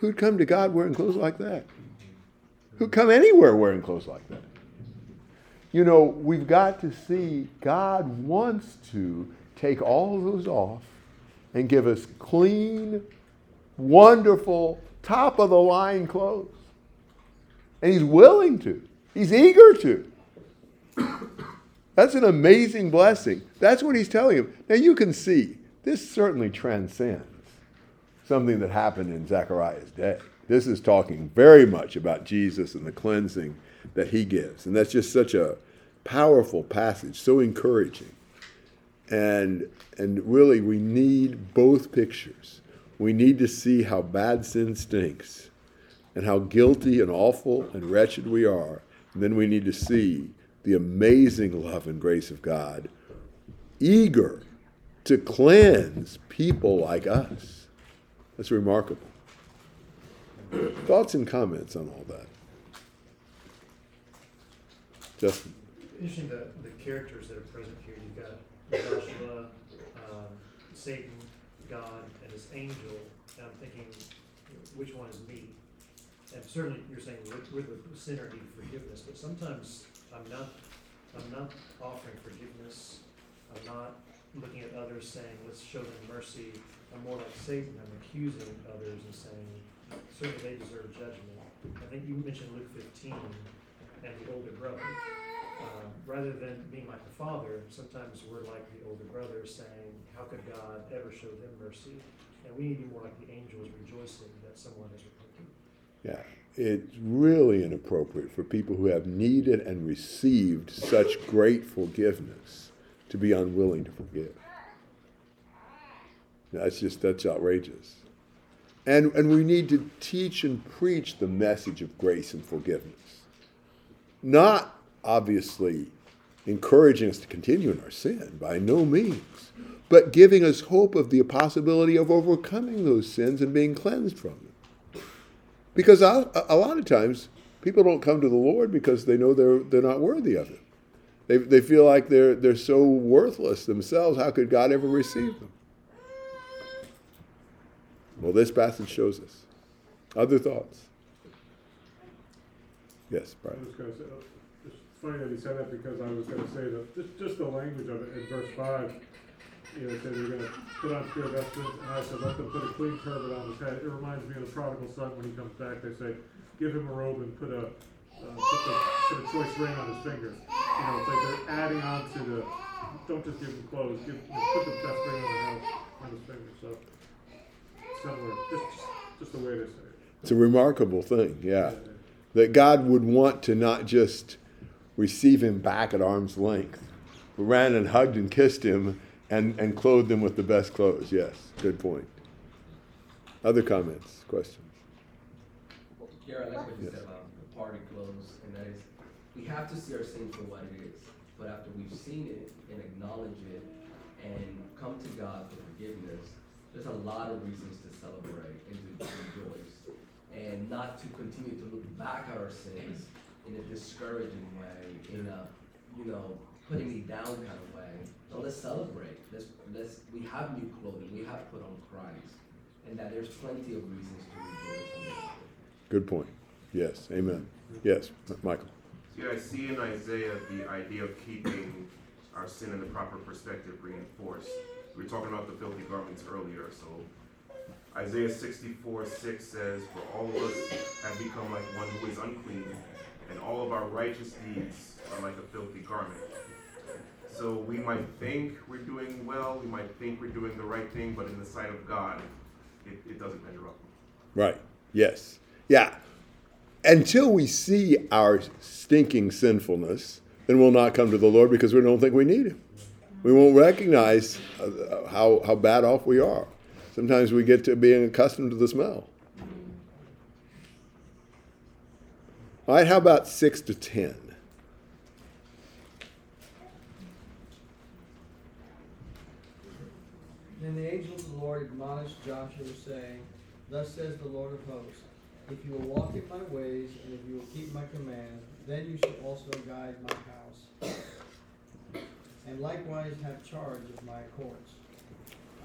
Who'd come to God wearing clothes like that? Who'd come anywhere wearing clothes like that? You know, we've got to see God wants to take all of those off and give us clean, wonderful, top of the line clothes. And He's willing to, He's eager to. That's an amazing blessing. That's what He's telling him. Now you can see, this certainly transcends something that happened in Zechariah's day. This is talking very much about Jesus and the cleansing that he gives. And that's just such a powerful passage, so encouraging. And, and really, we need both pictures. We need to see how bad sin stinks and how guilty and awful and wretched we are. And then we need to see the amazing love and grace of God, eager to cleanse people like us. That's remarkable. Thoughts and comments on all that? Justin? Interesting the, the characters that are present here. You've got Joshua, um, Satan, God, and this angel. And I'm thinking, which one is me? And certainly you're saying we're, the sinner need forgiveness, but sometimes I'm not, I'm not offering forgiveness. I'm not looking at others saying, let's show them mercy. I'm more like Satan. I'm accusing others and saying, certainly they deserve judgment. I think you mentioned Luke fifteen and the older brother. Uh, rather than being like the father, sometimes we're like the older brother saying, how could God ever show them mercy? And we need to be more like the angels rejoicing that someone is repenting. Yeah, it's really inappropriate for people who have needed and received such great forgiveness to be unwilling to forgive. That's just, that's outrageous. And, and we need to teach and preach the message of grace and forgiveness. Not obviously encouraging us to continue in our sin, by no means, but giving us hope of the possibility of overcoming those sins and being cleansed from them. Because a, a lot of times, people don't come to the Lord because they know they're, they're not worthy of it. They, they feel like they're, they're so worthless themselves. How could God ever receive them? Well, this passage shows us. Other thoughts? Yes, Brian. Funny that he said that because I was gonna say that, just, just the language of it in verse five. You know, it said you're gonna put on pure vestments, and I said, let them put a clean turban on his head. It reminds me of the prodigal son when he comes back, they say, give him a robe and put a, uh, put the, put a choice ring on his finger. You know, it's like they're adding on to the, don't just give him clothes, give, you know, put the best ring on, the house, on his finger, so. Similar, just, just the way they say it. It's a remarkable thing, yeah. That God would want to not just receive him back at arm's length, but ran and hugged and kissed him and, and clothed him with the best clothes. Yes, good point. Other comments, questions? Gary, I like what you Yes. said about the party clothes, and that is, we have to see our sin for what it is. But after we've seen it and acknowledge it and come to God for forgiveness, there's a lot of reasons to celebrate and to rejoice. And not to continue to look back at our sins in a discouraging way, in a, you know, putting me down kind of way. No, let's celebrate. Let's, let's, we have new clothing, we have put on Christ. And that there's plenty of reasons to rejoice in. Good point. Yes, amen. Yes, M- Michael. See, I see in Isaiah the idea of keeping our sin in the proper perspective reinforced. We were talking about the filthy garments earlier, so Isaiah 64 6 says, For all of us have become like one who is unclean, and all of our righteous deeds are like a filthy garment. So we might think we're doing well, we might think we're doing the right thing, but in the sight of God, it, it doesn't measure up. Right. Yes. Yeah. Until we see our stinking sinfulness, then we'll not come to the Lord because we don't think we need Him. We won't recognize uh, how, how bad off we are. Sometimes we get to being accustomed to the smell. All right, how about 6 to 10? Then the angel of the Lord admonished Joshua, saying, Thus says the Lord of hosts, If you will walk in my ways, and if you will keep my command, then you shall also guide my house, and likewise have charge of my courts.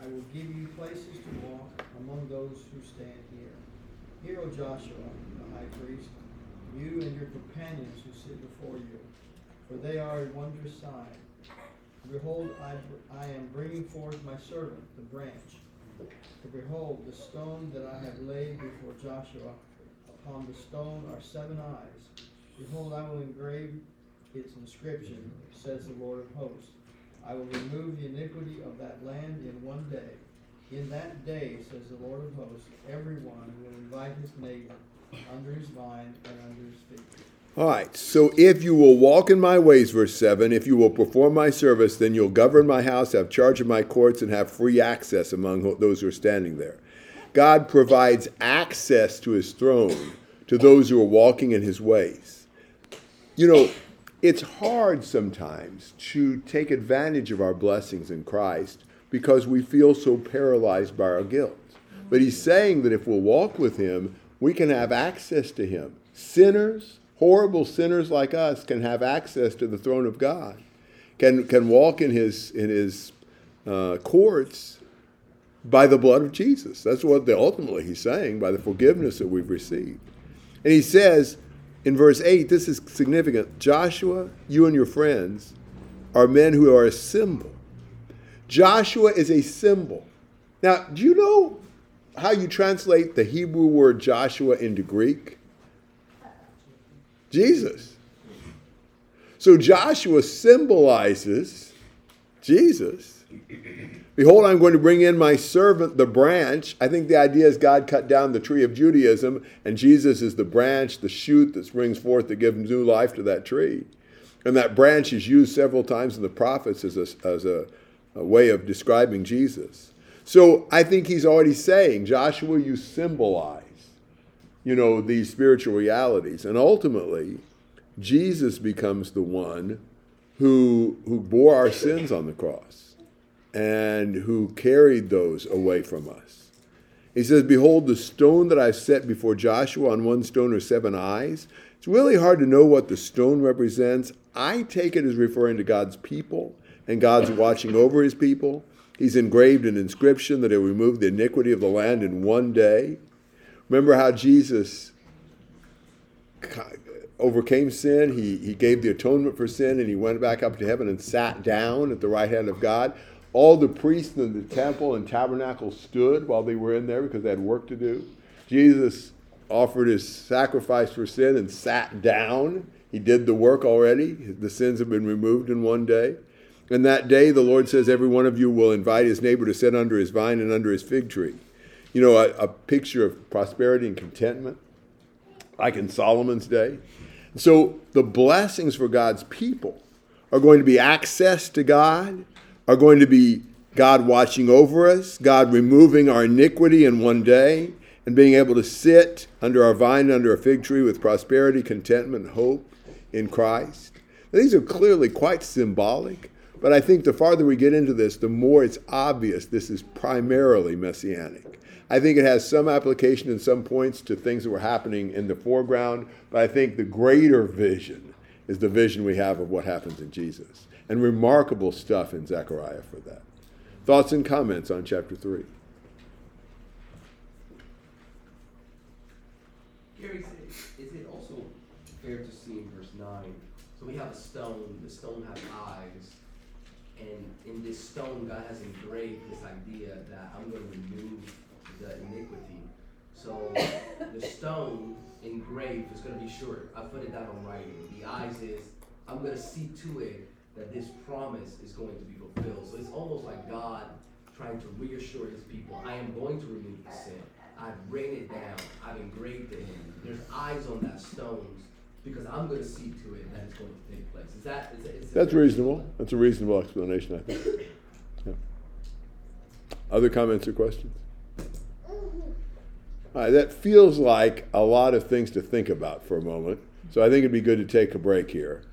I will give you places to walk among those who stand here. Hear, O Joshua, the high priest, you and your companions who sit before you, for they are a wondrous sign. Behold, I, I am bringing forth my servant, the branch. For behold, the stone that I have laid before Joshua, upon the stone are seven eyes. Behold, I will engrave its inscription, says the Lord of hosts. I will remove the iniquity of that land in one day. In that day, says the Lord of hosts, everyone will invite his neighbor under his vine and under his fig tree. All right, so if you will walk in my ways, verse 7, if you will perform my service, then you'll govern my house, have charge of my courts, and have free access among those who are standing there. God provides access to his throne to those who are walking in his ways. You know, it's hard sometimes to take advantage of our blessings in Christ because we feel so paralyzed by our guilt. But he's saying that if we'll walk with him, we can have access to him. Sinners, horrible sinners like us can have access to the throne of God, can, can walk in his, in his uh, courts by the blood of Jesus. That's what the, ultimately he's saying, by the forgiveness that we've received. And he says in verse 8, this is significant Joshua, you and your friends are men who are a symbol. Joshua is a symbol. Now, do you know how you translate the Hebrew word Joshua into Greek? Jesus. So Joshua symbolizes Jesus. Behold, I'm going to bring in my servant, the branch. I think the idea is God cut down the tree of Judaism, and Jesus is the branch, the shoot that springs forth to give new life to that tree. And that branch is used several times in the prophets as a, as a, a way of describing Jesus. So I think he's already saying, Joshua, you symbolize, you know, these spiritual realities. And ultimately, Jesus becomes the one who, who bore our sins on the cross and who carried those away from us. He says, Behold, the stone that I've set before Joshua, on one stone are seven eyes. It's really hard to know what the stone represents. I take it as referring to God's people and God's watching over his people. He's engraved an inscription that he'll remove the iniquity of the land in one day. Remember how Jesus overcame sin? He, he gave the atonement for sin and he went back up to heaven and sat down at the right hand of God. All the priests in the temple and tabernacle stood while they were in there because they had work to do. Jesus offered his sacrifice for sin and sat down. He did the work already. The sins have been removed in one day. And that day, the Lord says, every one of you will invite his neighbor to sit under his vine and under his fig tree. You know, a, a picture of prosperity and contentment, like in Solomon's day. So the blessings for God's people are going to be access to God, are going to be God watching over us, God removing our iniquity in one day, and being able to sit under our vine, and under a fig tree with prosperity, contentment, hope in Christ. Now, these are clearly quite symbolic, but I think the farther we get into this, the more it's obvious this is primarily messianic. I think it has some application in some points to things that were happening in the foreground, but I think the greater vision is the vision we have of what happens in Jesus. And remarkable stuff in Zechariah for that. Thoughts and comments on chapter 3? Gary, is it also fair to see in verse nine, so we have a stone, the stone has eyes, and in this stone, God has engraved this idea that I'm gonna remove the iniquity. So the stone engraved is gonna be short, I put it down on writing, the eyes is, I'm gonna see to it that this promise is going to be fulfilled. So it's almost like God trying to reassure his people, I am going to remove the sin. I've written it down. I've engraved it in. There's eyes on that stones because I'm going to see to it that it's going to take place. Is that? Is, is That's reasonable. That's a reasonable explanation, I think. Yeah. Other comments or questions? All right, that feels like a lot of things to think about for a moment. So I think it'd be good to take a break here.